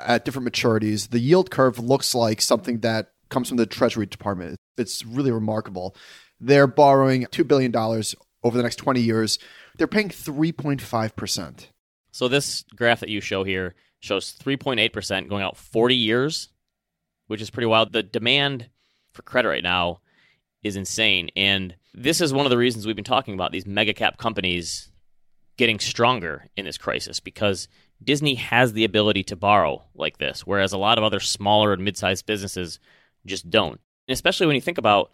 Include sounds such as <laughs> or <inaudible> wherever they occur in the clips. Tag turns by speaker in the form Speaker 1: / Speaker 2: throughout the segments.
Speaker 1: at different maturities. The yield curve looks like something that comes from the Treasury Department. It's really remarkable. They're borrowing $2 billion over the next 20 years. They're paying 3.5%.
Speaker 2: So this graph that you show here shows 3.8% going out 40 years, which is pretty wild. The demand for credit right now is insane. And this is one of the reasons we've been talking about these mega cap companies getting stronger in this crisis because Disney has the ability to borrow like this, whereas a lot of other smaller and mid sized businesses just don't. And especially when you think about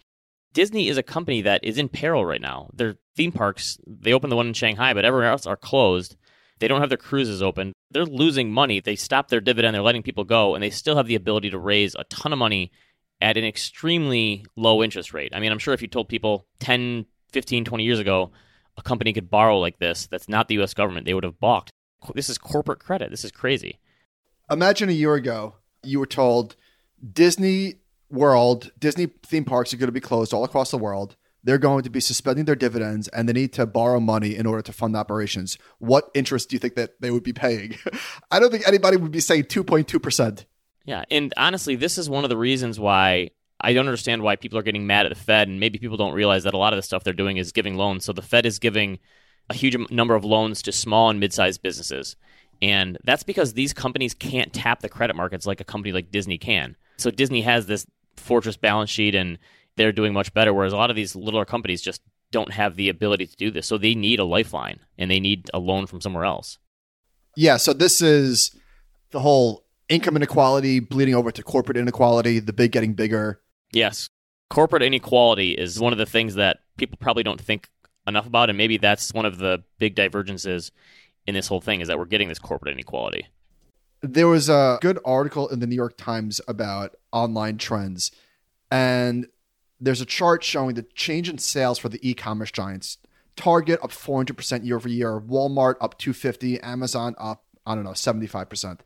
Speaker 2: Disney is a company that is in peril right now. Their theme parks, they opened the one in Shanghai, but everywhere else are closed. They don't have their cruises open. They're losing money. They stopped their dividend. They're letting people go, and they still have the ability to raise a ton of money at an extremely low interest rate. I mean, I'm sure if you told people 10, 15, 20 years ago a company could borrow like this that's not the US government, they would have balked. This is corporate credit. This is crazy.
Speaker 1: Imagine a year ago, you were told Disney World, Disney theme parks are going to be closed all across the world. They're going to be suspending their dividends and they need to borrow money in order to fund operations. What interest do you think that they would be paying? <laughs> I don't think anybody would be saying 2.2%.
Speaker 2: Yeah. And honestly, this is one of the reasons why I don't understand why people are getting mad at the Fed. And maybe people don't realize that a lot of the stuff they're doing is giving loans. So the Fed is giving a huge number of loans to small and mid sized businesses. And that's because these companies can't tap the credit markets like a company like Disney can. So Disney has this fortress balance sheet and they're doing much better, whereas a lot of these littler companies just don't have the ability to do this. So they need a lifeline and they need a loan from somewhere else.
Speaker 1: Yeah. So this is the whole income inequality bleeding over to corporate inequality, the big getting bigger.
Speaker 2: Yes. Corporate inequality is one of the things that people probably don't think enough about, and maybe that's one of the big divergences in this whole thing is that we're getting this corporate inequality.
Speaker 1: There was a good article in the New York Times about online trends, and there's a chart showing the change in sales for the e-commerce giants. Target up 400% year over year, Walmart up 250, Amazon up I don't know 75%. And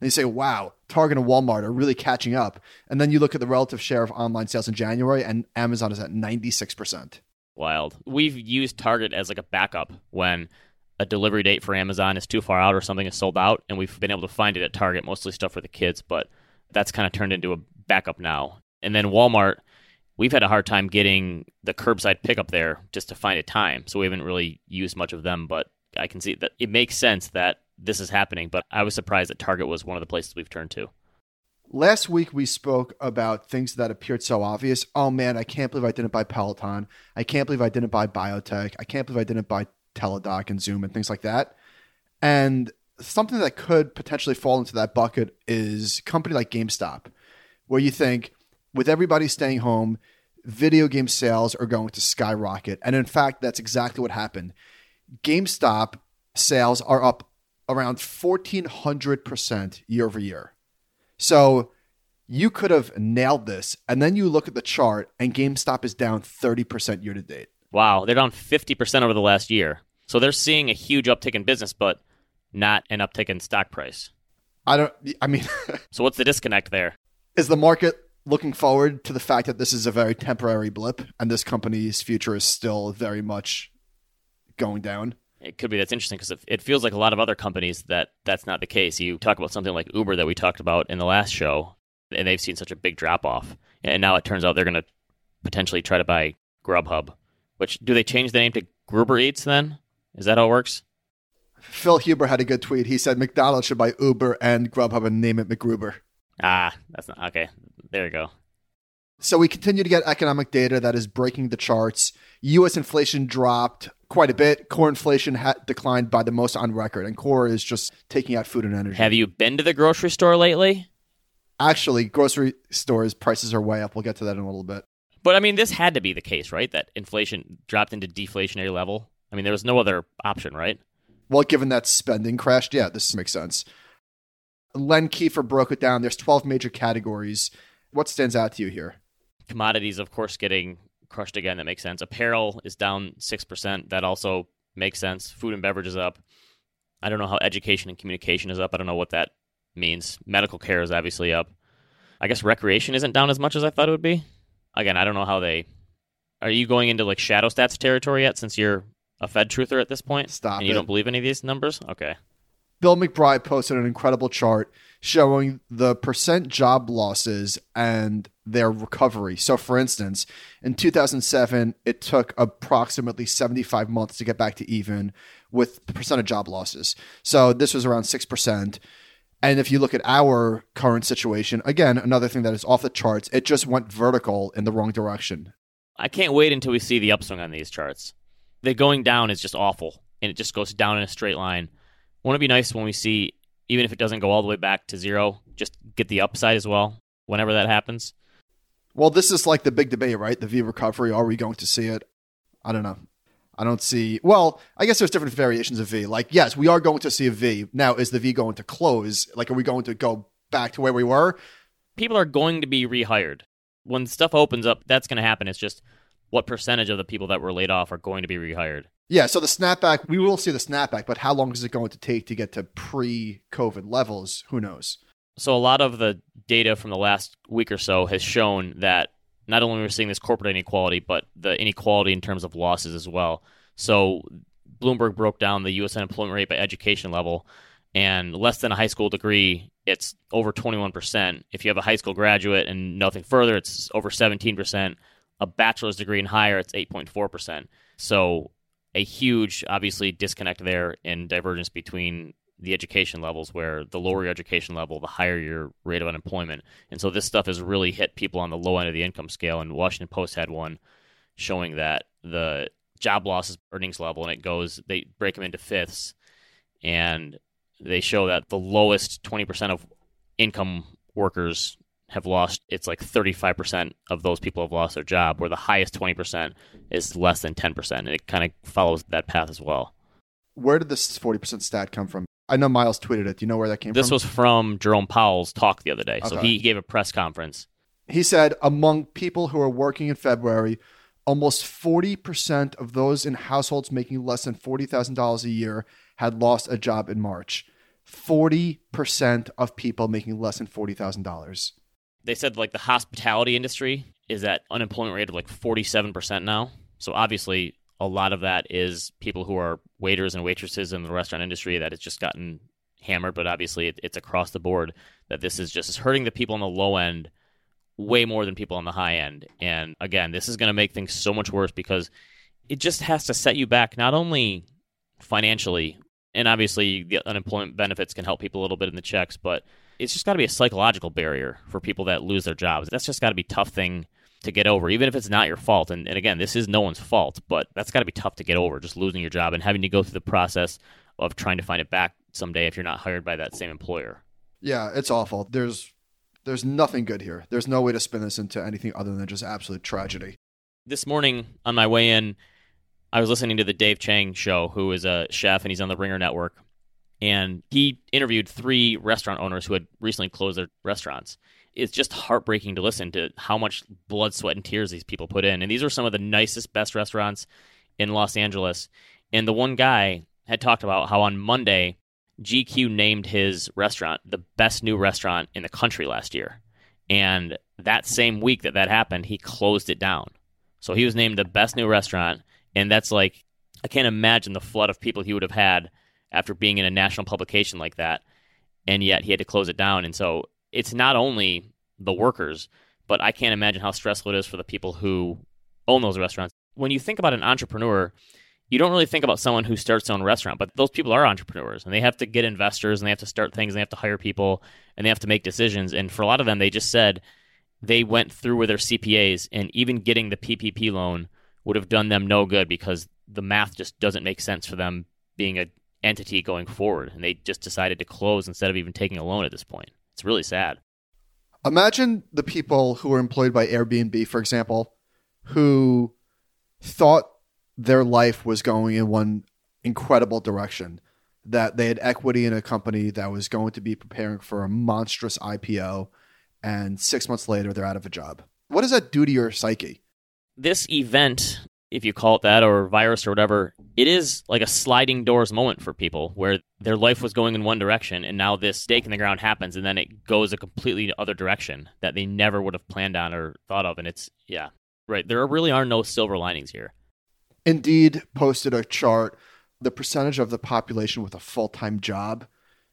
Speaker 1: you say, "Wow, Target and Walmart are really catching up." And then you look at the relative share of online sales in January, and Amazon is at 96%
Speaker 2: wild. We've used Target as like a backup when a delivery date for Amazon is too far out or something is sold out, and we've been able to find it at Target, mostly stuff for the kids, but that's kind of turned into a backup now. And then Walmart, we've had a hard time getting the curbside pickup there just to find a time, so we haven't really used much of them, but I can see that it makes sense that this is happening, but I was surprised that Target was one of the places we've turned to.
Speaker 1: Last week we spoke about things that appeared so obvious. Oh man, I can't believe I didn't buy Peloton. I can't believe I didn't buy biotech. I can't believe I didn't buy Teladoc and Zoom and things like that. And something that could potentially fall into that bucket is a company like GameStop, where you think with everybody staying home, video game sales are going to skyrocket. And in fact, that's exactly what happened. GameStop sales are up around 1400% year over year. So you could have nailed this. And then you look at the chart, and GameStop is down 30% year to date.
Speaker 2: Wow. They're down 50% over the last year. So they're seeing a huge uptick in business, but not an uptick in stock price.
Speaker 1: I don't, I mean, <laughs>
Speaker 2: so what's the disconnect there?
Speaker 1: Is the market looking forward to the fact that this is a very temporary blip and this company's future is still very much going down?
Speaker 2: It could be that's interesting because it feels like a lot of other companies that that's not the case. You talk about something like Uber that we talked about in the last show, and they've seen such a big drop off, and now it turns out they're going to potentially try to buy Grubhub. Which do they change the name to Gruber Eats then? Is that how it works?
Speaker 1: Phil Huber had a good tweet. He said McDonald's should buy Uber and Grubhub and name it McGruber.
Speaker 2: Ah, that's not okay. There you go.
Speaker 1: So we continue to get economic data that is breaking the charts. U.S. inflation dropped quite a bit. Core inflation ha- declined by the most on record, and core is just taking out food and energy.
Speaker 2: Have you been to the grocery store lately?
Speaker 1: Actually, grocery stores prices are way up. We'll get to that in a little bit.
Speaker 2: But I mean, this had to be the case, right? That inflation dropped into deflationary level. I mean, there was no other option, right?
Speaker 1: Well, given that spending crashed, yeah, this makes sense. Len Kiefer broke it down. There's 12 major categories. What stands out to you here?
Speaker 2: Commodities, of course, getting crushed again. That makes sense. Apparel is down 6%. That also makes sense. Food and beverage is up. I don't know how education and communication is up. I don't know what that means. Medical care is obviously up. I guess recreation isn't down as much as I thought it would be. Again, I don't know how they. Are you going into like shadow stats territory yet since you're a Fed truther at this point?
Speaker 1: Stop
Speaker 2: And you
Speaker 1: it.
Speaker 2: don't believe any of these numbers? Okay.
Speaker 1: Bill McBride posted an incredible chart showing the percent job losses and their recovery. So, for instance, in 2007, it took approximately 75 months to get back to even with the percent of job losses. So, this was around 6%. And if you look at our current situation, again, another thing that is off the charts, it just went vertical in the wrong direction.
Speaker 2: I can't wait until we see the upswing on these charts. The going down is just awful, and it just goes down in a straight line. Won't it be nice when we see, even if it doesn't go all the way back to zero, just get the upside as well whenever that happens?
Speaker 1: Well, this is like the big debate, right? The V recovery. Are we going to see it? I don't know. I don't see. Well, I guess there's different variations of V. Like, yes, we are going to see a V. Now, is the V going to close? Like, are we going to go back to where we were?
Speaker 2: People are going to be rehired. When stuff opens up, that's going to happen. It's just what percentage of the people that were laid off are going to be rehired.
Speaker 1: Yeah. So the snapback, we will see the snapback, but how long is it going to take to get to pre-COVID levels? Who knows?
Speaker 2: So a lot of the data from the last week or so has shown that not only we're seeing this corporate inequality, but the inequality in terms of losses as well. So Bloomberg broke down the U.S. unemployment rate by education level, and less than a high school degree, it's over 21%. If you have a high school graduate and nothing further, it's over 17%. A bachelor's degree and higher, it's 8.4%. So a huge, obviously, disconnect there in divergence between the education levels where the lower your education level, the higher your rate of unemployment. And so this stuff has really hit people on the low end of the income scale. And Washington Post had one showing that the job losses earnings level, and it goes, they break them into fifths. And they show that the lowest 20% of income workers have lost, it's like 35% of those people have lost their job, where the highest 20% is less than 10%. And it kind of follows that path as well.
Speaker 1: Where did this 40% stat come from? I know Miles tweeted it. Do you know where that came
Speaker 2: This
Speaker 1: from?
Speaker 2: This was from Jerome Powell's talk the other day. So he gave a press conference.
Speaker 1: He said among people who are working in February, almost 40% of those in households making less than $40,000 a year had lost a job in March. 40% of people making less than $40,000.
Speaker 2: They said like the hospitality industry is at unemployment rate of like 47% now. So obviously a lot of that is people who are waiters and waitresses in the restaurant industry that it's just gotten hammered, but obviously it, it's across the board that this is just hurting the people on the low end way more than people on the high end. And again, this is going to make things so much worse because it just has to set you back not only financially and obviously the unemployment benefits can help people a little bit in the checks, but it's just got to be a psychological barrier for people that lose their jobs. That's just got to be tough thing to get over, even if it's not your fault. And, and again, this is no one's fault, but that's got to be tough to get over, just losing your job and having to go through the process of trying to find it back someday if you're not hired by that same employer.
Speaker 1: Yeah, it's awful. There's there's nothing good here. There's no way to spin this into anything other than just absolute tragedy.
Speaker 2: This morning on my way in, I was listening to the Dave Chang show, who is a chef and he's on the Ringer Network. And he interviewed three restaurant owners who had recently closed their restaurants. It's just heartbreaking to listen to how much blood, sweat, and tears these people put in. And these are some of the nicest, best restaurants in Los Angeles. And the one guy had talked about how on Monday, GQ named his restaurant the best new restaurant in the country last year. And that same week that that happened, he closed it down. So he was named the best new restaurant. And that's like, I can't imagine the flood of people he would have had after being in a national publication like that. And yet he had to close it down. And so it's not only the workers, but I can't imagine how stressful it is for the people who own those restaurants. When you think about an entrepreneur, you don't really think about someone who starts their own restaurant, but those people are entrepreneurs and they have to get investors and they have to start things and they have to hire people and they have to make decisions. And for a lot of them, they just said they went through with their CPAs and even getting the PPP loan would have done them no good because the math just doesn't make sense for them being an entity going forward. And they just decided to close instead of even taking a loan at this point. It's really sad.
Speaker 1: Imagine the people who are employed by Airbnb, for example, who thought their life was going in one incredible direction. That they had equity in a company that was going to be preparing for a monstrous IPO, and six months later, they're out of a job. What does that do to your psyche?
Speaker 2: This event, if you call it that, or virus or whatever, it is like a sliding doors moment for people where their life was going in one direction, and now this stake in the ground happens, and then it goes a completely other direction that they never would have planned on or thought of. And it's, yeah, right. There really are no silver linings here.
Speaker 1: Indeed posted a chart. The percentage of the population with a full time job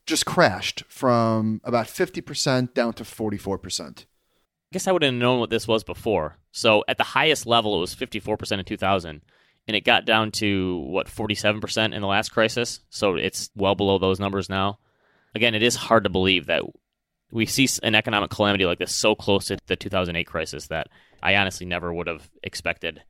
Speaker 1: just crashed from about 50% down to 44%.
Speaker 2: Guess I wouldn't have known what this was before. So at the highest level, it was 54% in 2000, and it got down to, what, 47% in the last crisis. So it's well below those numbers now. Again, it is hard to believe that we see an economic calamity like this so close to the 2008 crisis that I honestly never would have expected.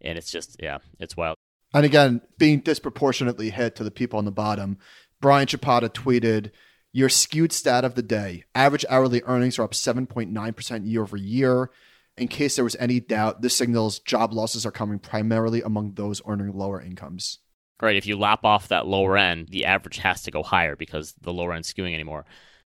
Speaker 2: And it's just, yeah, it's wild.
Speaker 1: And again, being disproportionately hit to the people on the bottom. Brian Chappatta tweeted, Your skewed stat of the day average hourly earnings are up 7.9% year over year. In case there was any doubt, this signals job losses are coming primarily among those earning lower incomes.
Speaker 2: Right. If you lop off that lower end, the average has to go higher because the lower end's skewing anymore.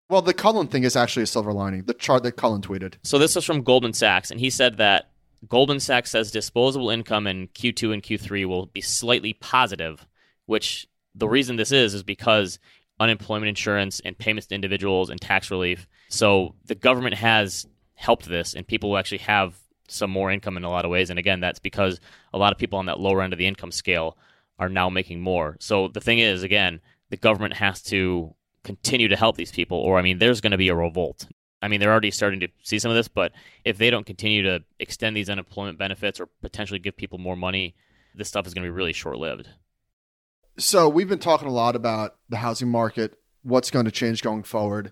Speaker 1: Well, the Cullen thing is actually a silver lining. The chart that Cullen tweeted.
Speaker 2: So this was from Goldman Sachs, and he said that Goldman Sachs says disposable income in Q2 and Q3 will be slightly positive, which the reason this is is because unemployment insurance and payments to individuals and tax relief. So the government has helped this, and people will actually have some more income in a lot of ways. And again, that's because a lot of people on that lower end of the income scale are now making more. So the thing is, again, the government has to continue to help these people, or I mean, there's going to be a revolt. I mean, they're already starting to see some of this, but if they don't continue to extend these unemployment benefits or potentially give people more money, this stuff is going to be really short lived.
Speaker 1: So, we've been talking a lot about the housing market, what's going to change going forward.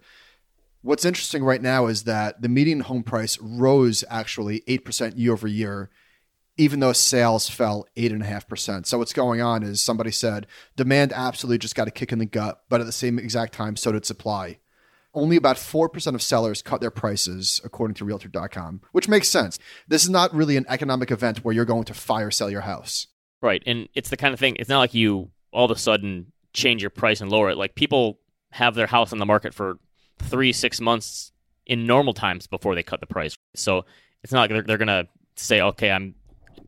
Speaker 1: What's interesting right now is that the median home price rose actually 8% year over year, even though sales fell 8.5%. So, what's going on is somebody said demand absolutely just got a kick in the gut, but at the same exact time, so did supply. Only about 4% of sellers cut their prices, according to Realtor.com, which makes sense. This is not really an economic event where you're going to fire sell your house.
Speaker 2: Right. And it's the kind of thing, it's not like you all of a sudden change your price and lower it. Like people have their house on the market for three, six months in normal times before they cut the price. So it's not like they're, they're going to say, okay, I'm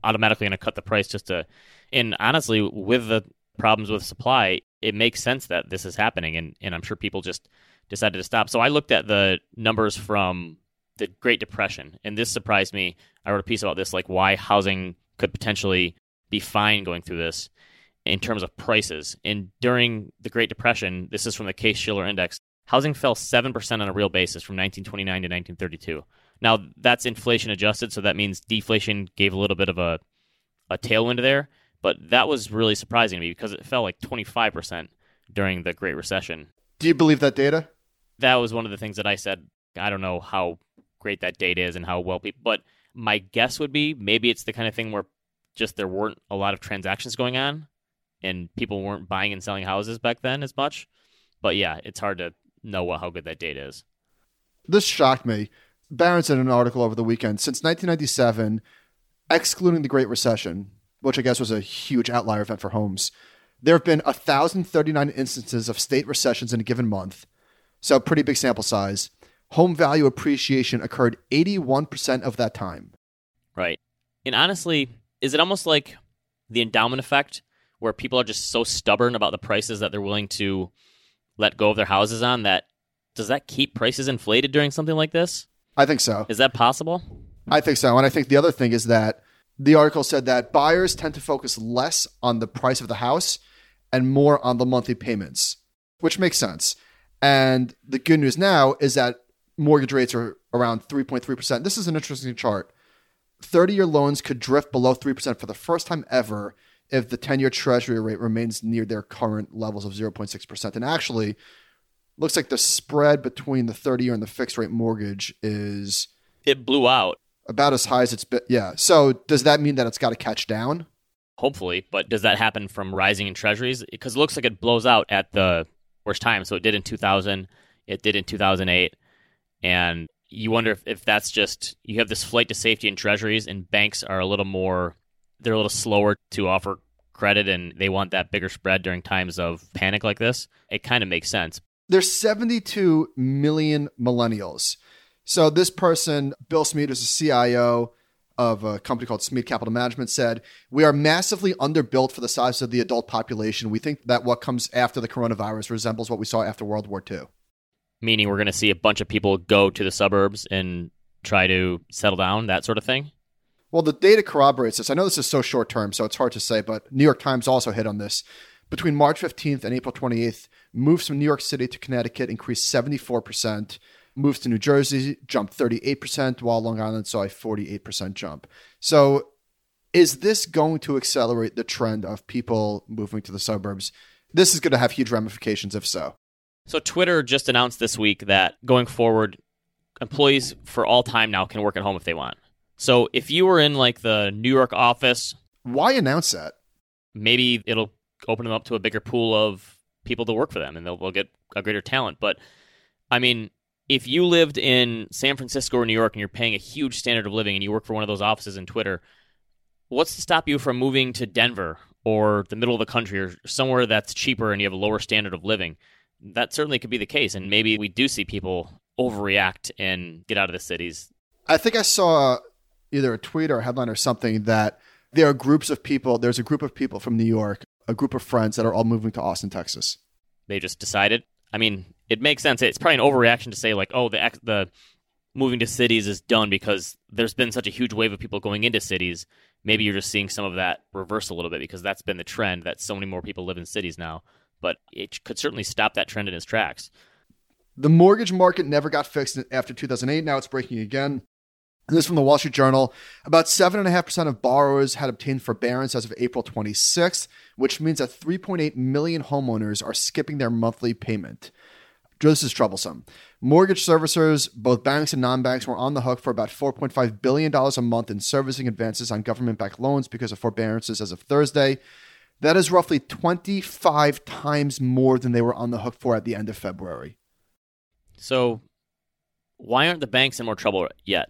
Speaker 2: automatically going to cut the price just to. And honestly, with the problems with supply, it makes sense that this is happening. And, and I'm sure people just decided to stop. So I looked at the numbers from the Great Depression, and this surprised me. I wrote a piece about this, like why housing could potentially be fine going through this in terms of prices. And during the Great Depression, this is from the Case Shiller Index, housing fell 7% on a real basis from 1929 to 1932. Now, that's inflation adjusted, so that means deflation gave a little bit of a, a tailwind there. But that was really surprising to me because it fell like 25% during the Great Recession.
Speaker 1: Do you believe that data?
Speaker 2: That was one of the things that I said. I don't know how great that data is and how well people, but my guess would be maybe it's the kind of thing where just there weren't a lot of transactions going on and people weren't buying and selling houses back then as much. But yeah, it's hard to know what, how good that data is.
Speaker 1: This shocked me. Barron's in an article over the weekend. Since 1997, excluding the Great Recession, which I guess was a huge outlier event for homes, there have been 1,039 instances of state recessions in a given month. So, pretty big sample size. Home value appreciation occurred 81% of that time.
Speaker 2: Right. And honestly, is it almost like the endowment effect where people are just so stubborn about the prices that they're willing to let go of their houses on that does that keep prices inflated during something like this?
Speaker 1: I think so.
Speaker 2: Is that possible?
Speaker 1: I think so. And I think the other thing is that the article said that buyers tend to focus less on the price of the house and more on the monthly payments, which makes sense. And the good news now is that mortgage rates are around 3.3%. This is an interesting chart. 30 year loans could drift below 3% for the first time ever if the 10 year treasury rate remains near their current levels of 0.6%. And actually, looks like the spread between the 30 year and the fixed rate mortgage is
Speaker 2: It blew out,
Speaker 1: about as high as it's been. Yeah. So does that mean that it's got to catch down?
Speaker 2: hopefully, but does that happen from rising in treasuries? Because it looks like it blows out at the worst time. So it did in 2000, it did in 2008. And you wonder if, if that's just you have this flight to safety in treasuries, and banks are a little more they're a little slower to offer credit, and they want that bigger spread during times of panic like this. It kind of makes sense.
Speaker 1: There's 72 million millennials. So this person, Bill Smead, is a CIO of a company called Smead Capital Management, said, "We are massively underbuilt for the size of the adult population. We think that what comes after the coronavirus resembles what we saw after World War II."
Speaker 2: Meaning, we're going to see a bunch of people go to the suburbs and try to settle down, that sort of thing.
Speaker 1: Well, the data corroborates this. I know this is so short term, so it's hard to say, but New York Times also hit on this. Between March 15th and April 28th, moves from New York City to Connecticut increased 74%. Moves to New Jersey jumped 38%, while Long Island saw a 48% jump. So, is this going to accelerate the trend of people moving to the suburbs? This is going to have huge ramifications if so.
Speaker 2: So, Twitter just announced this week that going forward, employees for all time now can work at home if they want. So, if you were in like the New York office,
Speaker 1: why announce that?
Speaker 2: Maybe it'll open them up to a bigger pool of people to work for them and they'll, they'll get a greater talent. But I mean, if you lived in San Francisco or New York and you're paying a huge standard of living and you work for one of those offices in Twitter, what's to stop you from moving to Denver or the middle of the country or somewhere that's cheaper and you have a lower standard of living? That certainly could be the case. And maybe we do see people overreact and get out of the cities.
Speaker 1: I think I saw either a tweet or a headline or something that there are groups of people, there's a group of people from New York, a group of friends that are all moving to Austin, Texas.
Speaker 2: They just decided. I mean, it makes sense. It's probably an overreaction to say like, oh, the the moving to cities is done because there's been such a huge wave of people going into cities. Maybe you're just seeing some of that reverse a little bit because that's been the trend that so many more people live in cities now. But it could certainly stop that trend in its tracks.
Speaker 1: The mortgage market never got fixed after 2008. Now it's breaking again. And this from the Wall Street Journal. About 7.5% of borrowers had obtained forbearance as of April 26th, which means that 3.8 million homeowners are skipping their monthly payment. This is troublesome. Mortgage servicers, both banks and non banks, were on the hook for about $4.5 billion a month in servicing advances on government backed loans because of forbearances as of Thursday. That is roughly 25 times more than they were on the hook for at the end of February.
Speaker 2: So, why aren't the banks in more trouble yet?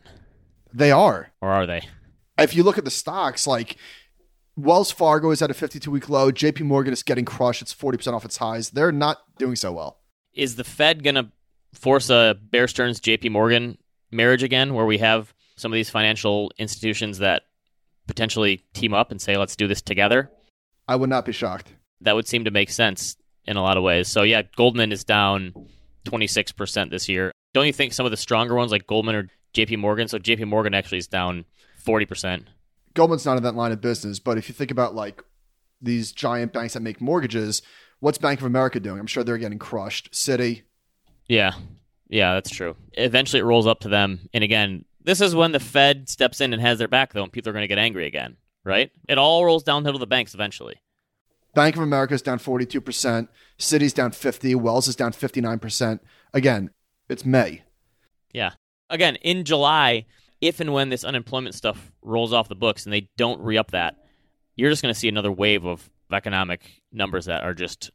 Speaker 1: They are.
Speaker 2: Or are they?
Speaker 1: If you look at the stocks, like Wells Fargo is at a 52 week low. JP Morgan is getting crushed. It's 40% off its highs. They're not doing so well.
Speaker 2: Is the Fed going to force a Bear Stearns JP Morgan marriage again, where we have some of these financial institutions that potentially team up and say, let's do this together?
Speaker 1: I would not be shocked.
Speaker 2: That would seem to make sense in a lot of ways. So, yeah, Goldman is down 26% this year. Don't you think some of the stronger ones like Goldman or JP Morgan. So JP Morgan actually is down 40%.
Speaker 1: Goldman's not in that line of business, but if you think about like these giant banks that make mortgages, what's Bank of America doing? I'm sure they're getting crushed. Citi.
Speaker 2: Yeah. Yeah, that's true. Eventually it rolls up to them. And again, this is when the Fed steps in and has their back, though, and people are going to get angry again, right? It all rolls downhill to the banks eventually.
Speaker 1: Bank of America is down 42%. Citi's down 50. Wells is down 59%. Again, it's May.
Speaker 2: Yeah again, in July, if and when this unemployment stuff rolls off the books and they don't re up that, you're just going to see another wave of economic numbers that are just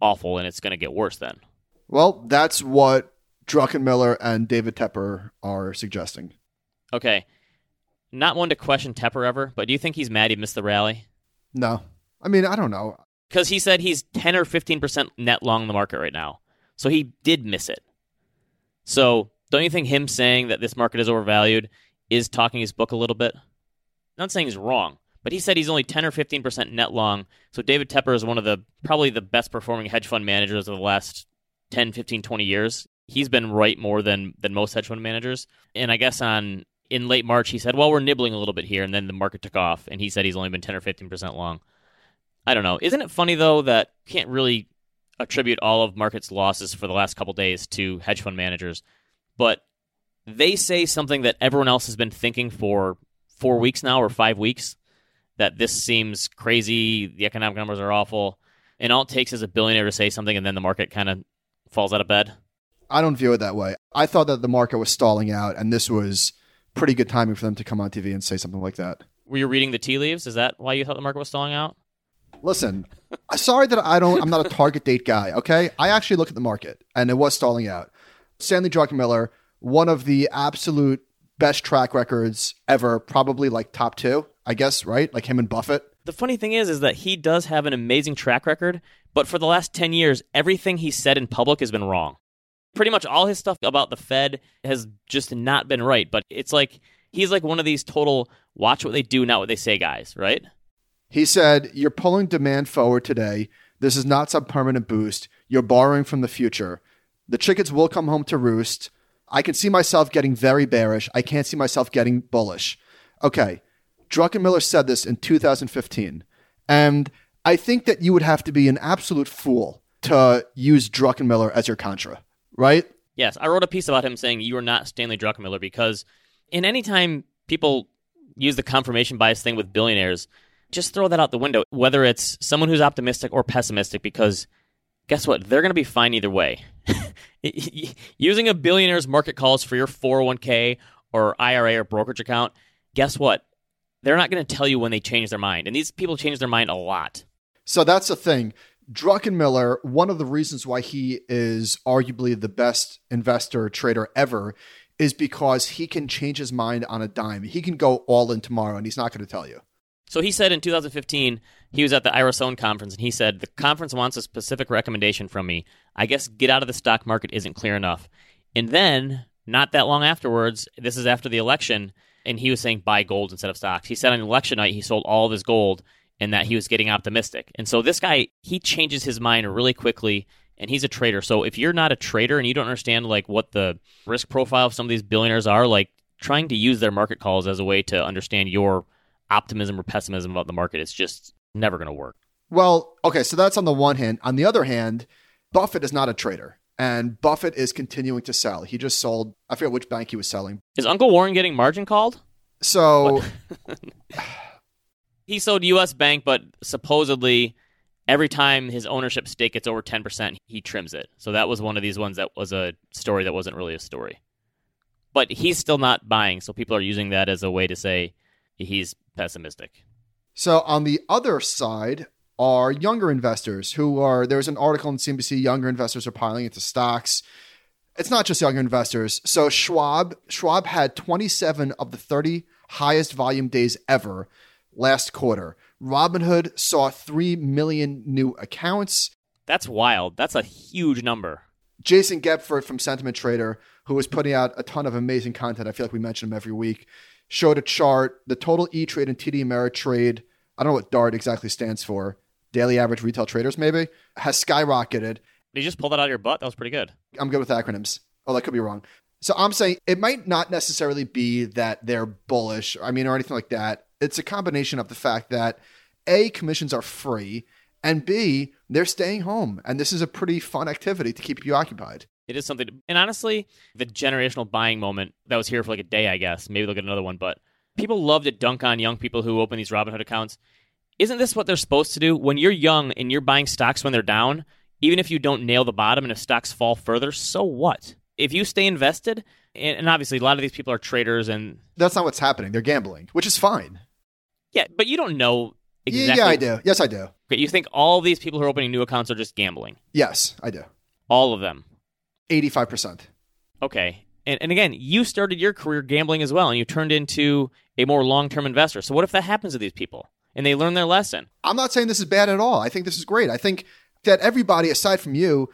Speaker 2: awful and it's going to get worse then.
Speaker 1: Well, that's what Druckenmiller and David Tepper are suggesting.
Speaker 2: Okay. Not one to question Tepper ever, but do you think he's mad he missed the rally?
Speaker 1: No. I mean, I don't know.
Speaker 2: Because he said he's 10 or 15% net long the market right now. So he did miss it. So don't you think him saying that this market is overvalued is talking his book a little bit? not saying he's wrong, but he said he's only 10 or 15% net long. So David Tepper is one of the probably the best performing hedge fund managers of the last 10, 15, 20 years. He's been right more than than most hedge fund managers. And I guess on in late March he said, "Well, we're nibbling a little bit here." And then the market took off and he said he's only been 10 or 15% long. I don't know. Isn't it funny though that you can't really attribute all of market's losses for the last couple days to hedge fund managers? But they say something that everyone else has been thinking for four weeks now or five weeks that this seems crazy, the economic numbers are awful, and all it takes is a billionaire to say something and then the market kind of falls out of bed.
Speaker 1: I don't view it that way. I thought that the market was stalling out, and this was pretty good timing for them to come on TV and say something like that.
Speaker 2: Were you reading the tea leaves? Is that why you thought the market was stalling out?
Speaker 1: Listen, sorry that I don't. I'm not a target date guy. Okay, I actually look at the market, and it was stalling out. Stanley Druckenmiller one of the absolute best track records ever, probably like top two, I guess, right? Like him and Buffett.
Speaker 2: The funny thing is, is that he does have an amazing track record, but for the last 10 years, everything he said in public has been wrong. Pretty much all his stuff about the Fed has just not been right, but it's like he's like one of these total watch what they do, not what they say guys, right?
Speaker 1: He said, You're pulling demand forward today. This is not some permanent boost. You're borrowing from the future. The chickens will come home to roost. I can see myself getting very bearish. I can't see myself getting bullish. Okay. Druckenmiller said this in 2015. And I think that you would have to be an absolute fool to use Druckenmiller as your contra, right?
Speaker 2: Yes, I wrote a piece about him saying you are not Stanley Druckenmiller because in any time people use the confirmation bias thing with billionaires, just throw that out the window, whether it's someone who's optimistic or pessimistic, because guess what? They're going to be fine either way. <laughs> <laughs> Using a billionaire's market calls for your 401k or IRA or brokerage account, guess what? They're not going to tell you when they change their mind. And these people change their mind a lot.
Speaker 1: So that's the thing. Druckenmiller, one of the reasons why he is arguably the best investor trader ever is because he can change his mind on a dime. He can go all in tomorrow and he's not going to tell you.
Speaker 2: So he said in 2015, he was at the Ira Sohn conference and he said, The conference wants a specific recommendation from me. I guess get out of the stock market isn't clear enough. And then, not that long afterwards, this is after the election, and he was saying buy gold instead of stocks. He said on election night he sold all of his gold and that he was getting optimistic. And so this guy, he changes his mind really quickly and he's a trader. So if you're not a trader and you don't understand like what the risk profile of some of these billionaires are, like trying to use their market calls as a way to understand your optimism or pessimism about the market. It's just never going to work.
Speaker 1: Well, okay, so that's on the one hand. On the other hand, Buffett is not a trader, and Buffett is continuing to sell. He just sold, I forget which bank he was selling.
Speaker 2: Is Uncle Warren getting margin called?
Speaker 1: So <laughs> <sighs>
Speaker 2: he sold US Bank, but supposedly every time his ownership stake gets over 10%, he trims it. So that was one of these ones that was a story that wasn't really a story. But he's still not buying, so people are using that as a way to say he's pessimistic.
Speaker 1: So on the other side are younger investors who are there's an article in CNBC younger investors are piling into stocks. It's not just younger investors. So Schwab Schwab had 27 of the 30 highest volume days ever last quarter. Robinhood saw 3 million new accounts.
Speaker 2: That's wild. That's a huge number.
Speaker 1: Jason Gepfert from Sentiment Trader, who is putting out a ton of amazing content. I feel like we mention him every week showed a chart. The total E Trade and TD Ameritrade, I don't know what DART exactly stands for, daily average retail traders maybe, has skyrocketed.
Speaker 2: Did you just pull that out of your butt? That was pretty good.
Speaker 1: I'm good with acronyms. Oh, that could be wrong. So I'm saying it might not necessarily be that they're bullish, I mean, or anything like that. It's a combination of the fact that A, commissions are free, and B, they're staying home. And this is a pretty fun activity to keep you occupied.
Speaker 2: It is something, to, and honestly, the generational buying moment that was here for like a day, I guess. Maybe they'll get another one, but people love to dunk on young people who open these Robinhood accounts. Isn't this what they're supposed to do? When you're young and you're buying stocks when they're down, even if you don't nail the bottom and if stocks fall further, so what? If you stay invested, and obviously a lot of these people are traders and
Speaker 1: that's not what's happening. They're gambling, which is fine.
Speaker 2: Yeah, but you don't know exactly.
Speaker 1: Yeah, I do. Yes, I do.
Speaker 2: Okay, you think all these people who are opening new accounts are just gambling?
Speaker 1: Yes, I do.
Speaker 2: All of them.
Speaker 1: 85%.
Speaker 2: Okay. And, and again, you started your career gambling as well, and you turned into a more long term investor. So, what if that happens to these people and they learn their lesson?
Speaker 1: I'm not saying this is bad at all. I think this is great. I think that everybody, aside from you,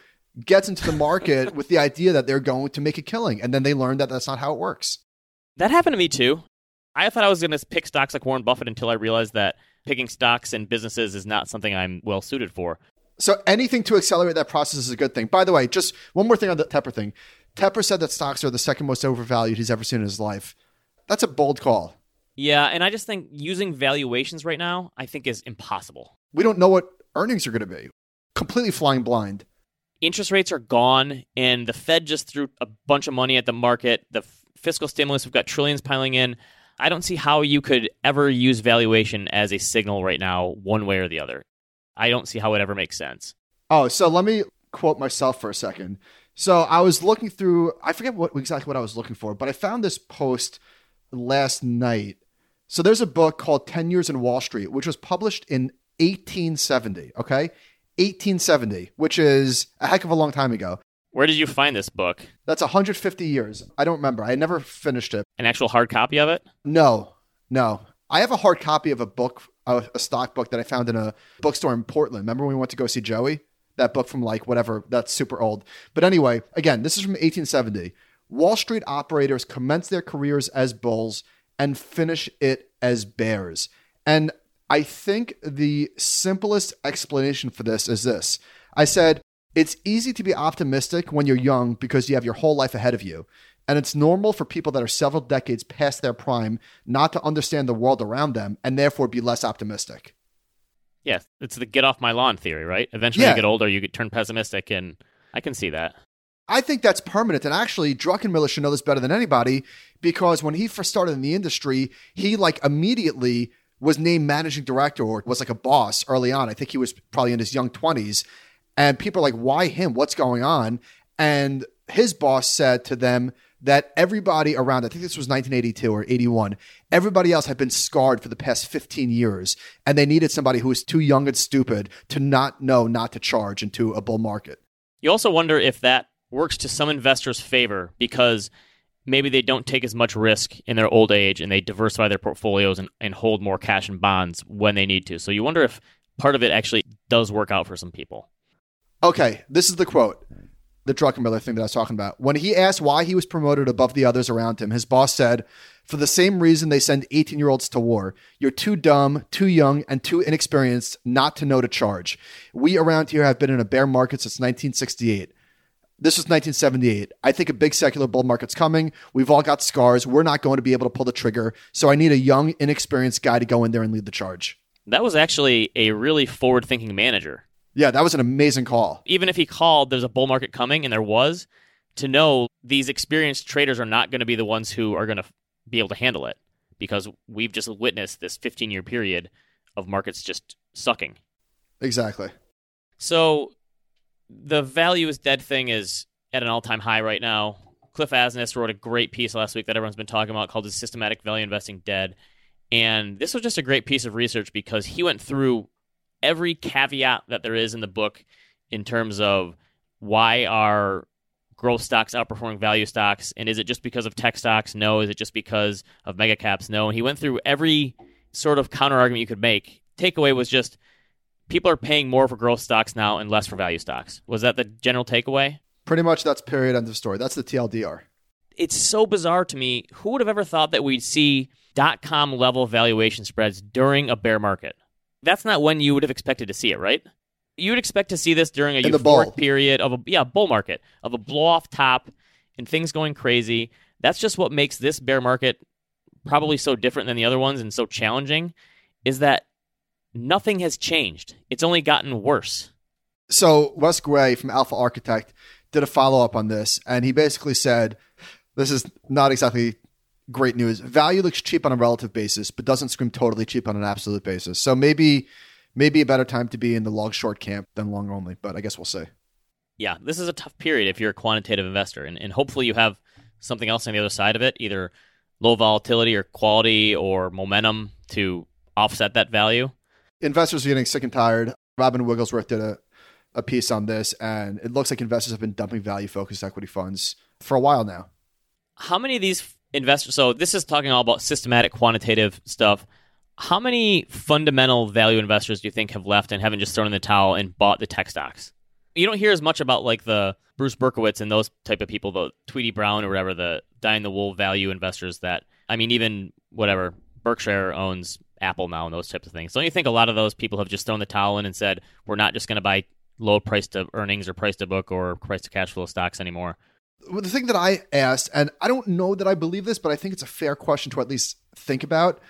Speaker 1: gets into the market <laughs> with the idea that they're going to make a killing, and then they learn that that's not how it works.
Speaker 2: That happened to me too. I thought I was going to pick stocks like Warren Buffett until I realized that picking stocks and businesses is not something I'm well suited for.
Speaker 1: So anything to accelerate that process is a good thing. By the way, just one more thing on the Tepper thing. Tepper said that stocks are the second most overvalued he's ever seen in his life. That's a bold call.
Speaker 2: Yeah, and I just think using valuations right now, I think is impossible.
Speaker 1: We don't know what earnings are going to be. Completely flying blind.
Speaker 2: Interest rates are gone, and the Fed just threw a bunch of money at the market. The fiscal stimulus, we've got trillions piling in. I don't see how you could ever use valuation as a signal right now, one way or the other. I don't see how it ever makes sense.
Speaker 1: Oh, so let me quote myself for a second. So I was looking through, I forget what exactly what I was looking for, but I found this post last night. So there's a book called 10 Years in Wall Street, which was published in 1870, okay? 1870, which is a heck of a long time ago.
Speaker 2: Where did you find this book?
Speaker 1: That's 150 years. I don't remember. I never finished it.
Speaker 2: An actual hard copy of it?
Speaker 1: No, no. I have a hard copy of a book, a, a stock book that I found in a bookstore in Portland. Remember when we went to go see Joey? That book from like whatever, that's super old. But anyway, again, this is from 1870. Wall Street operators commence their careers as bulls and finish it as bears. And I think the simplest explanation for this is this. I said, it's easy to be optimistic when you're young because you have your whole life ahead of you. And it's normal for people that are several decades past their prime not to understand the world around them and therefore be less optimistic.
Speaker 2: Yeah, it's the get off my lawn theory, right? Eventually,
Speaker 1: Yeah.
Speaker 2: you get older, you get turn pessimistic, and I can see that.
Speaker 1: I think that's permanent. And actually, Druckenmiller should know this better than anybody because when he first started in the industry, he like immediately was named managing director or was like a boss early on. I think he was probably in his young 20s. And people are like, why him? What's going on? And his boss said to them that everybody around, I think this was 1982 or 81, everybody else had been scarred for the past 15 years. And they needed somebody who was too young and stupid to not know not to charge into a bull market.
Speaker 2: You also wonder if that works to some investors' favor because maybe they don't take as much risk in their old age and they diversify their portfolios and, and hold more cash and bonds when they need to. So you wonder if part of it actually does work out for some people.
Speaker 1: Okay, this is the quote, the Druckenmiller thing that I was talking about. When he asked why he was promoted above the others around him, his boss said, For the same reason they send 18 year olds to war. You're too dumb, too young, and too inexperienced not to know to charge. We around here have been in a bear market since 1968. This was 1978. I think a big secular bull market's coming. We've all got scars. We're not going to be able to pull the trigger. So I need a young, inexperienced guy to go in there and lead the charge.
Speaker 2: That was actually a really forward thinking manager.
Speaker 1: Yeah, that was an amazing call.
Speaker 2: Even if he called there's a bull market coming, and there was, to know these experienced traders are not going to be the ones who are going to be able to handle it because we've just witnessed this 15 year period of markets just sucking.
Speaker 1: Exactly.
Speaker 2: So the value is dead thing is at an all time high right now. Cliff Asness wrote a great piece last week that everyone's been talking about called "Is Systematic Value Investing Dead?" And this was just a great piece of research because he went through every caveat that there is in the book in terms of why are growth stocks outperforming value stocks, and is it just because of tech stocks? No. Is it just because of mega caps? No. And he went through every sort of counter argument you could make. Takeaway was just people are paying more for growth stocks now and less for value stocks. Was that the general takeaway?
Speaker 1: Pretty much that's period end of story. That's the TLDR.
Speaker 2: It's so bizarre to me. Who would have ever thought that we'd see dot com level valuation spreads during a bear market? That's not when you would have expected to see it, right? You would expect to see this during a
Speaker 1: In
Speaker 2: euphoric period of a yeah bull market of a blow off top and things going crazy. That's just what makes this bear market probably so different than the other ones and so challenging. Is that nothing has changed? It's only gotten worse.
Speaker 1: So Wes Gray from Alpha Architect did a follow up on this, and he basically said, "This is not exactly great news. Value looks cheap on a relative basis, but doesn't scream totally cheap on an absolute basis. So maybe, maybe a better time to be in the long short camp than long only. But I guess we'll see."
Speaker 2: yeah, this is a tough period if you're a quantitative investor, and, and hopefully you have something else on the other side of it, either low volatility or quality or momentum to offset that value.
Speaker 1: Investors are getting sick and tired. Robin Wigglesworth did a, a piece on this, and it looks like investors have been dumping value focused equity funds for a while now.
Speaker 2: How many of these investors? So this is talking all about systematic quantitative stuff. How many fundamental value investors do you think have left and haven't just thrown in the towel and bought the tech stocks? You don't hear as much about like the Bruce Berkowitz and those type of people, the Tweedy Browne or whatever, the die in the wool value investors. That I mean, even whatever Berkshire owns Apple now and those types of things. Don't you think a lot of those people have just thrown the towel in and said we're not just going to buy low price to earnings or price to book or price to cash flow stocks anymore?
Speaker 1: The thing that I asked, and I don't know that I believe this, but I think it's a fair question to at least think about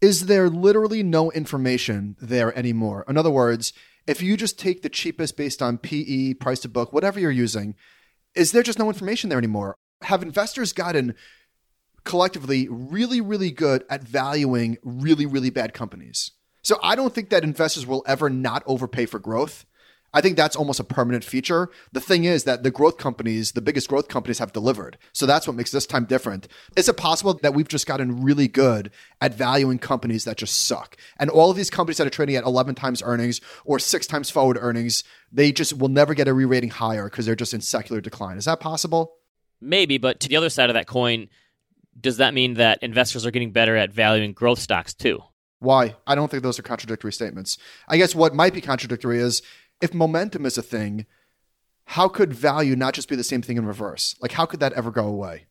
Speaker 1: is there literally no information there anymore? In other words, if you just take the cheapest based on PE, price to book, whatever you're using, is there just no information there anymore? Have investors gotten collectively really, really good at valuing really, really bad companies? So I don't think that investors will ever not overpay for growth. I think that's almost a permanent feature. The thing is that the growth companies, the biggest growth companies, have delivered. So that's what makes this time different. Is it possible that we've just gotten really good at valuing companies that just suck? And all of these companies that are trading at 11 times earnings or six times forward earnings, they just will never get a re rating higher because they're just in secular decline. Is that possible?
Speaker 2: Maybe, but to the other side of that coin, does that mean that investors are getting better at valuing growth stocks too?
Speaker 1: Why? I don't think those are contradictory statements. I guess what might be contradictory is if momentum is a thing, how could value not just be the same thing in reverse? Like, how could that ever go away?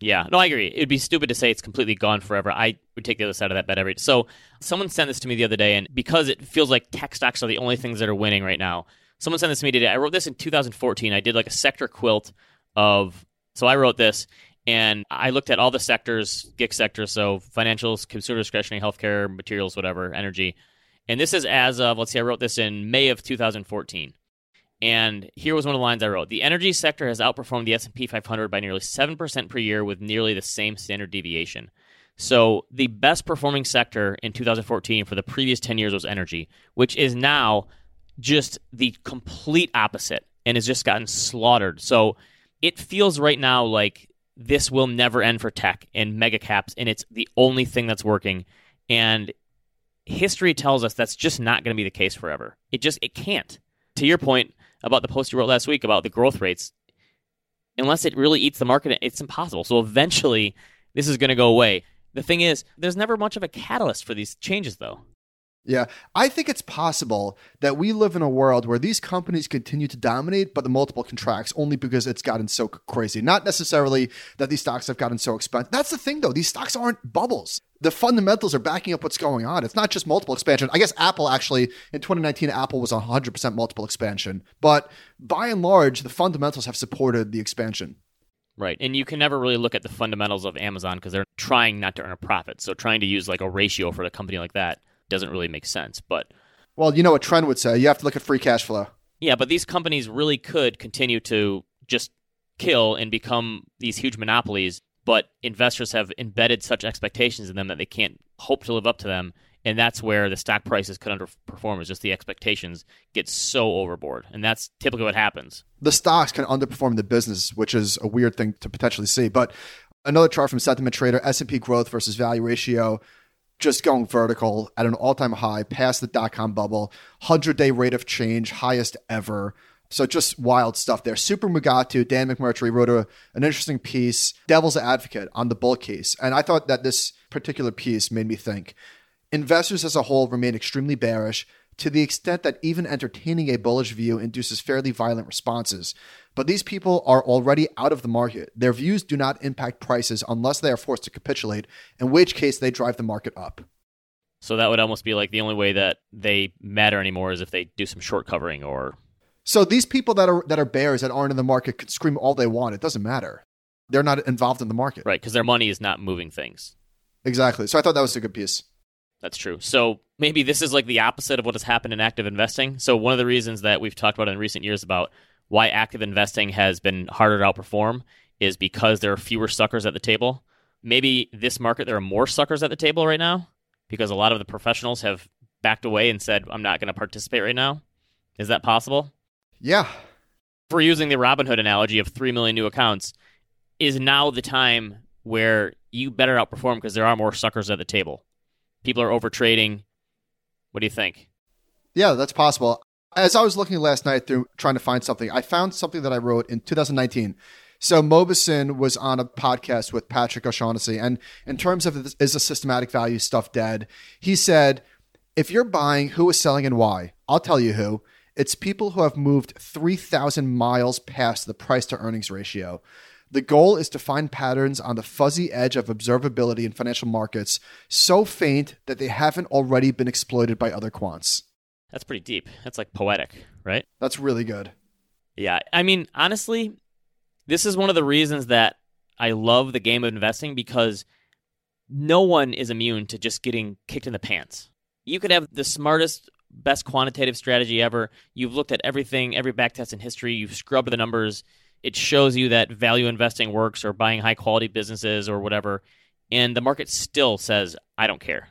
Speaker 2: Yeah, no, I agree. It'd be stupid to say it's completely gone forever. I would take the other side of that bet every. So, someone sent this to me the other day, and because it feels like tech stocks are the only things that are winning right now, someone sent this to me today. I wrote this in 2014. I did like a sector quilt of. So I wrote this, and I looked at all the sectors, GICS sectors, so financials, consumer discretionary, healthcare, materials, whatever, energy. And this is as of, let's see, I wrote this in May of 2014. And here was one of the lines I wrote. The energy sector has outperformed the S&P 500 by nearly 7% per year with nearly the same standard deviation. So the best performing sector in 2014 for the previous 10 years was energy, which is now just the complete opposite and has just gotten slaughtered. So it feels right now like this will never end for tech and mega caps, and it's the only thing that's working. And history tells us that's just not going to be the case forever. It just it can't. To your point about the post you wrote last week about the growth rates, unless it really eats the market, it's impossible. So eventually, this is going to go away. The thing is, there's never much of a catalyst for these changes, though.
Speaker 1: Yeah, I think it's possible that we live in a world where these companies continue to dominate, but the multiple contracts only because it's gotten so crazy. Not necessarily that these stocks have gotten so expensive. That's the thing, though. These stocks aren't bubbles. The fundamentals are backing up what's going on. It's not just multiple expansion. I guess Apple actually, in 2019, Apple was 100% multiple expansion. But by and large, the fundamentals have supported the expansion.
Speaker 2: Right. And you can never really look at the fundamentals of Amazon because they're trying not to earn a profit. So trying to use like a ratio for a company like that doesn't really make sense. But
Speaker 1: well, you know what Tren would say. You have to look at free cash flow.
Speaker 2: Yeah, but these companies really could continue to just kill and become these huge monopolies. But investors have embedded such expectations in them that they can't hope to live up to them. And that's where the stock prices could underperform, is just the expectations get so overboard. And that's typically what happens.
Speaker 1: The stocks can underperform the business, which is a weird thing to potentially see. But another chart from Sentiment Trader, S&P growth versus value ratio just going vertical at an all time high past the dot com bubble, 100 day rate of change, highest ever. So just wild stuff there. Super Mugatu, Dan McMurtrie wrote a, an interesting piece, Devil's Advocate, on the bull case. And I thought that this particular piece made me think. Investors as a whole remain extremely bearish to the extent that even entertaining a bullish view induces fairly violent responses. But these people are already out of the market. Their views do not impact prices unless they are forced to capitulate, in which case they drive the market up.
Speaker 2: So that would almost be like the only way that they matter anymore is if they do some short covering or
Speaker 1: So these people that are that are bears that aren't in the market could scream all they want. It doesn't matter. They're not involved in the market.
Speaker 2: Right, because their money is not moving things.
Speaker 1: Exactly. So I thought that was a good piece.
Speaker 2: That's true. So maybe this is like the opposite of what has happened in active investing. So one of the reasons that we've talked about in recent years about why active investing has been harder to outperform is because there are fewer suckers at the table. Maybe this market there are more suckers at the table right now because a lot of the professionals have backed away and said I'm not going to participate right now. Is that possible?
Speaker 1: Yeah.
Speaker 2: If we're using the Robinhood analogy of 3 million new accounts, is now the time where you better outperform because there are more suckers at the table. People are overtrading. What do you think?
Speaker 1: Yeah, that's possible as I was looking last night through trying to find something, I found something that I wrote in 2019. So Mauboussin was on a podcast with Patrick O'Shaughnessy, and in terms of is the systematic value stuff dead, he said, if you're buying, who is selling and why? I'll tell you who. It's people who have moved 3,000 miles past the price to earnings ratio. The goal is to find patterns on the fuzzy edge of observability in financial markets so faint that they haven't already been exploited by other quants.
Speaker 2: That's pretty deep. That's like poetic, right?
Speaker 1: That's really good.
Speaker 2: Yeah. I mean, honestly, this is one of the reasons that I love the game of investing because no one is immune to just getting kicked in the pants. You could have the smartest, best quantitative strategy ever. You've looked at everything, every backtest in history, you've scrubbed the numbers. It shows you that value investing works or buying high quality businesses or whatever. And the market still says, I don't care.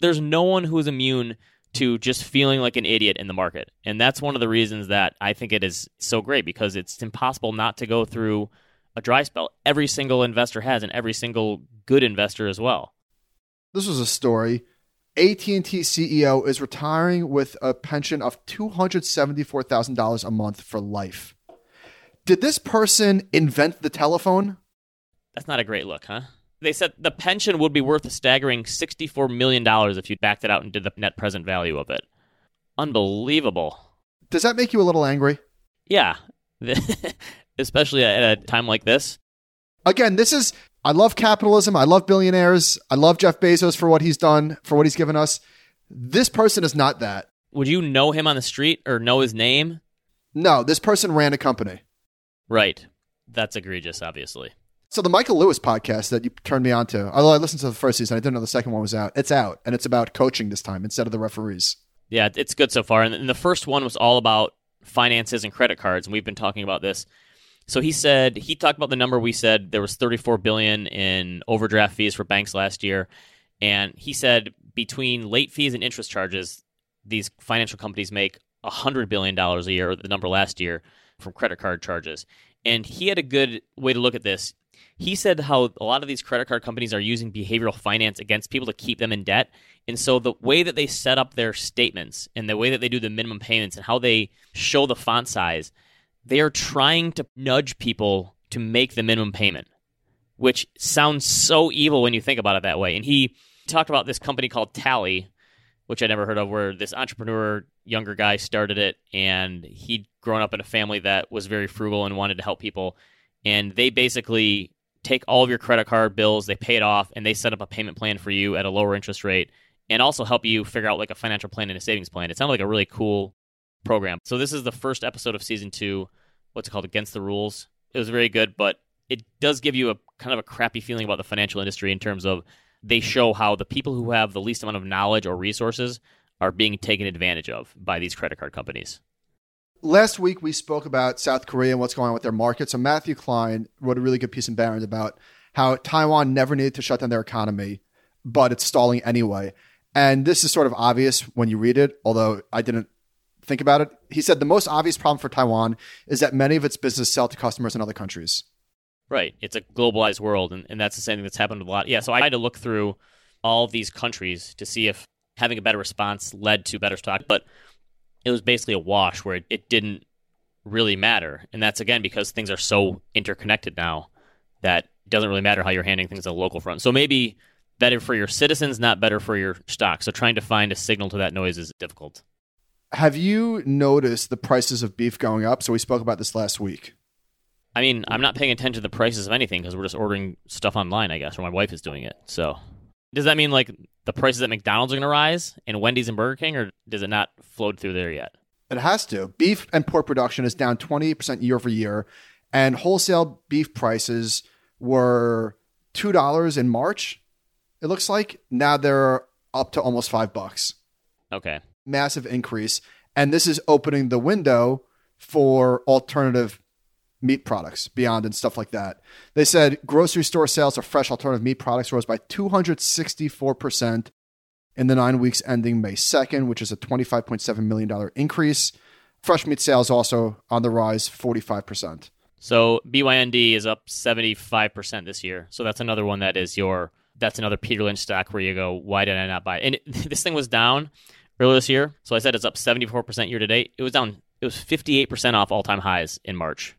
Speaker 2: There's no one who is immune to just feeling like an idiot in the market. And that's one of the reasons that I think it is so great because it's impossible not to go through a dry spell. Every single investor has, and every single good investor as well.
Speaker 1: This was a story. AT&T CEO is retiring with a pension of $274,000 a month for life. Did this person invent the telephone?
Speaker 2: That's not a great look, huh? They said the pension would be worth a staggering $64 million if you backed it out and did the net present value of it. Unbelievable.
Speaker 1: Does that make you a little angry?
Speaker 2: Yeah. <laughs> Especially at a time like this.
Speaker 1: Again, this is I love capitalism. I love billionaires. I love Jeff Bezos for what he's done, for what he's given us. This person is not that.
Speaker 2: Would you know him on the street or know his name?
Speaker 1: No, this person ran a company.
Speaker 2: Right. That's egregious, obviously.
Speaker 1: So the Michael Lewis podcast that you turned me on to, although I listened to the first season, I didn't know the second one was out. It's out, and it's about coaching this time instead of the referees.
Speaker 2: Yeah, it's good so far. And the first one was all about finances and credit cards, and we've been talking about this. So he said he talked about the number we said there was 34 billion in overdraft fees for banks last year, and he said between late fees and interest charges, these financial companies make 100 billion dollars a year, the number last year from credit card charges. And he had a good way to look at this. He said how a lot of these credit card companies are using behavioral finance against people to keep them in debt. And so the way that they set up their statements and the way that they do the minimum payments and how they show the font size, they are trying to nudge people to make the minimum payment, which sounds so evil when you think about it that way. And he talked about this company called Tally, which I never heard of, where this entrepreneur, younger guy, started it, and he'd grown up in a family that was very frugal and wanted to help people. And they basically take all of your credit card bills, they pay it off, and they set up a payment plan for you at a lower interest rate and also help you figure out like a financial plan and a savings plan. It sounded like a really cool program. So this is the first episode of season two. What's it called? Against the Rules. It was very good, but it does give you a kind of a crappy feeling about the financial industry in terms of they show how the people who have the least amount of knowledge or resources are being taken advantage of by these credit card companies.
Speaker 1: Last week we spoke about South Korea and what's going on with their market. So Matthew Klein wrote a really good piece in Barron's about how Taiwan never needed to shut down their economy, but it's stalling anyway. And this is sort of obvious when you read it, although I didn't think about it. He said the most obvious problem for Taiwan is that many of its business sell to customers in other countries.
Speaker 2: Right. It's a globalized world, and, and that's the same thing that's happened a lot. Yeah, so I had to look through all these countries to see if having a better response led to better stock. But it was basically a wash where it, it didn't really matter. And that's again because things are so interconnected now that it doesn't really matter how you're handling things on the local front. So maybe better for your citizens, not better for your stock. So trying to find a signal to that noise is difficult.
Speaker 1: Have you noticed the prices of beef going up? So we spoke about this last week.
Speaker 2: I mean, I'm not paying attention to the prices of anything because we're just ordering stuff online, I guess, or my wife is doing it. So does that mean like the prices at McDonald's are going to rise and Wendy's and Burger King, or does it not flowed through there yet?
Speaker 1: It has to. Beef and pork production is down 28% year over year, and wholesale beef prices were $2 in March. It looks like now they're up to almost 5 bucks.
Speaker 2: Okay.
Speaker 1: Massive increase, and this is opening the window for alternative meat products beyond and stuff like that. They said grocery store sales of fresh alternative meat products rose by 264% in the nine weeks ending May 2nd, which is a $25.7 million increase. Fresh meat sales also on the rise, 45%.
Speaker 2: So BYND is up 75% this year. So that's another one that is your, that's another Peter Lynch stock where you go, why did I not buy it? And it, <laughs> this thing was down earlier this year. So I said it's up 74% year to date. It was down, it was 58% off all time highs in March.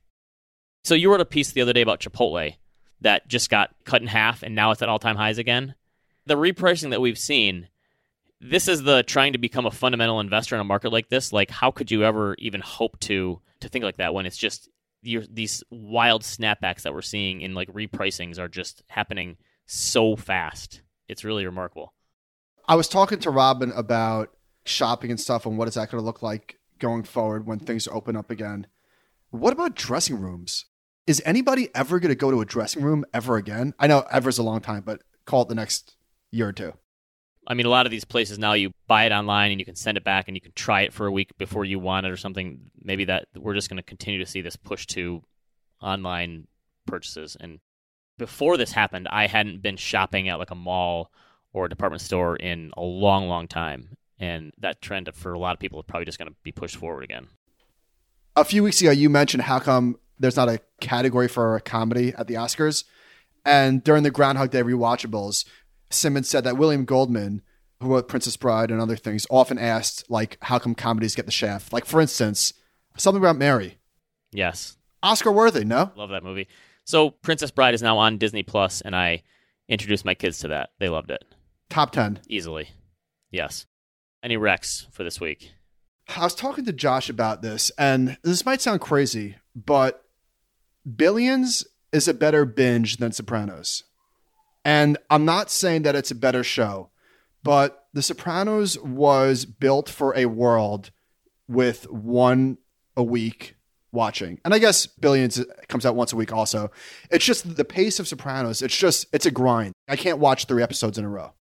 Speaker 2: So you wrote a piece the other day about Chipotle that just got cut in half and now it's at all time highs again. The repricing that we've seen, this is the trying to become a fundamental investor in a market like this. Like, how could you ever even hope to to think like that when it's just these wild snapbacks that we're seeing in like repricings are just happening so fast? It's really remarkable.
Speaker 1: I was talking to Robin about shopping and stuff and what is that going to look like going forward when things open up again. What about dressing rooms? Is anybody ever going to go to a dressing room ever again? I know ever's a long time, but call it the next year or two.
Speaker 2: I mean, a lot of these places now you buy it online and you can send it back and you can try it for a week before you want it or something. Maybe that we're just going to continue to see this push to online purchases. And before this happened, I hadn't been shopping at like a mall or a department store in a long, long time. and that trend for a lot of people is probably just going to be pushed forward again.
Speaker 1: A few weeks ago, you mentioned how come there's not a category for a comedy at the Oscars. And during the Groundhog Day rewatchables, Simmons said that William Goldman, who wrote Princess Bride and other things, often asked, like, how come comedies get the shaft? Like, for instance, something about Mary.
Speaker 2: Yes.
Speaker 1: Oscar worthy, no?
Speaker 2: Love that movie. So Princess Bride is now on Disney Plus, and I introduced my kids to that. They loved it.
Speaker 1: Top 10.
Speaker 2: Easily. Yes. Any Rex for this week?
Speaker 1: I was talking to Josh about this, and this might sound crazy, but Billions is a better binge than Sopranos. And I'm not saying that it's a better show, but The Sopranos was built for a world with one a week watching. And I guess Billions comes out once a week also. It's just the pace of Sopranos, it's just, it's a grind. I can't watch three episodes in a row.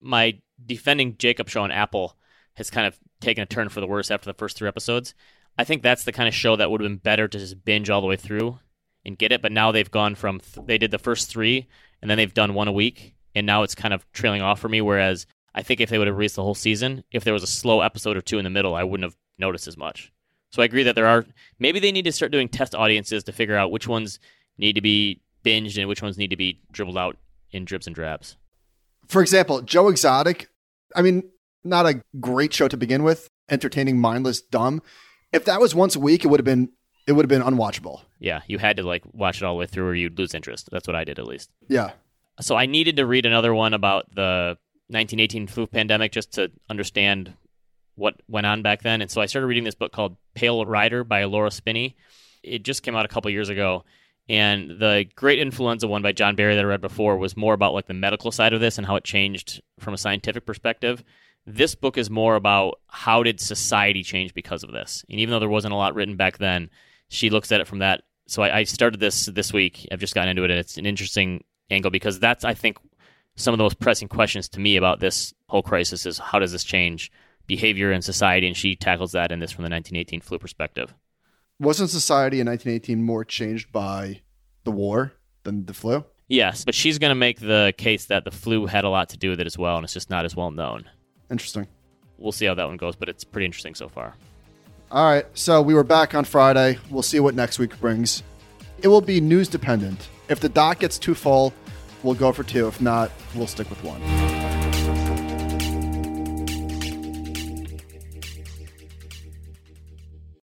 Speaker 2: My defending Jacob show on Apple has kind of taken a turn for the worse after the first three episodes. I think that's the kind of show that would have been better to just binge all the way through and get it. But now they've gone from th- they did the first three and then they've done one a week, and now it's kind of trailing off for me. Whereas I think if they would have released the whole season, if there was a slow episode or two in the middle, I wouldn't have noticed as much. So I agree that there are maybe they need to start doing test audiences to figure out which ones need to be binged and which ones need to be dribbled out in drips and drabs.
Speaker 1: For example, Joe Exotic, I mean, not a great show to begin with, entertaining, mindless, dumb. If that was once a week, it would have been it would have been unwatchable.
Speaker 2: Yeah, you had to like watch it all the way through or you'd lose interest. That's what I did at least.
Speaker 1: Yeah.
Speaker 2: So I needed to read another one about the 1918 flu pandemic just to understand what went on back then. And so I started reading this book called Pale Rider by Laura Spinney. It just came out a couple years ago. And the Great Influenza one by John Barry that I read before was more about like the medical side of this and how it changed from a scientific perspective. This book is more about how did society change because of this. And even though there wasn't a lot written back then, she looks at it from that. So I, I started this this week. I've just gotten into it, and it's an interesting angle because that's I think some of the most pressing questions to me about this whole crisis is how does this change behavior in society, and she tackles that in this from the 1918 flu perspective.
Speaker 1: Wasn't society in 1918 more changed by the war than the flu?
Speaker 2: Yes, but she's going to make the case that the flu had a lot to do with it as well, and it's just not as well known.
Speaker 1: Interesting.
Speaker 2: We'll see how that one goes, but it's pretty interesting so far.
Speaker 1: All right, so we were back on Friday. We'll see what next week brings. It will be news dependent. If the doc gets too full, we'll go for two. If not, we'll stick with one.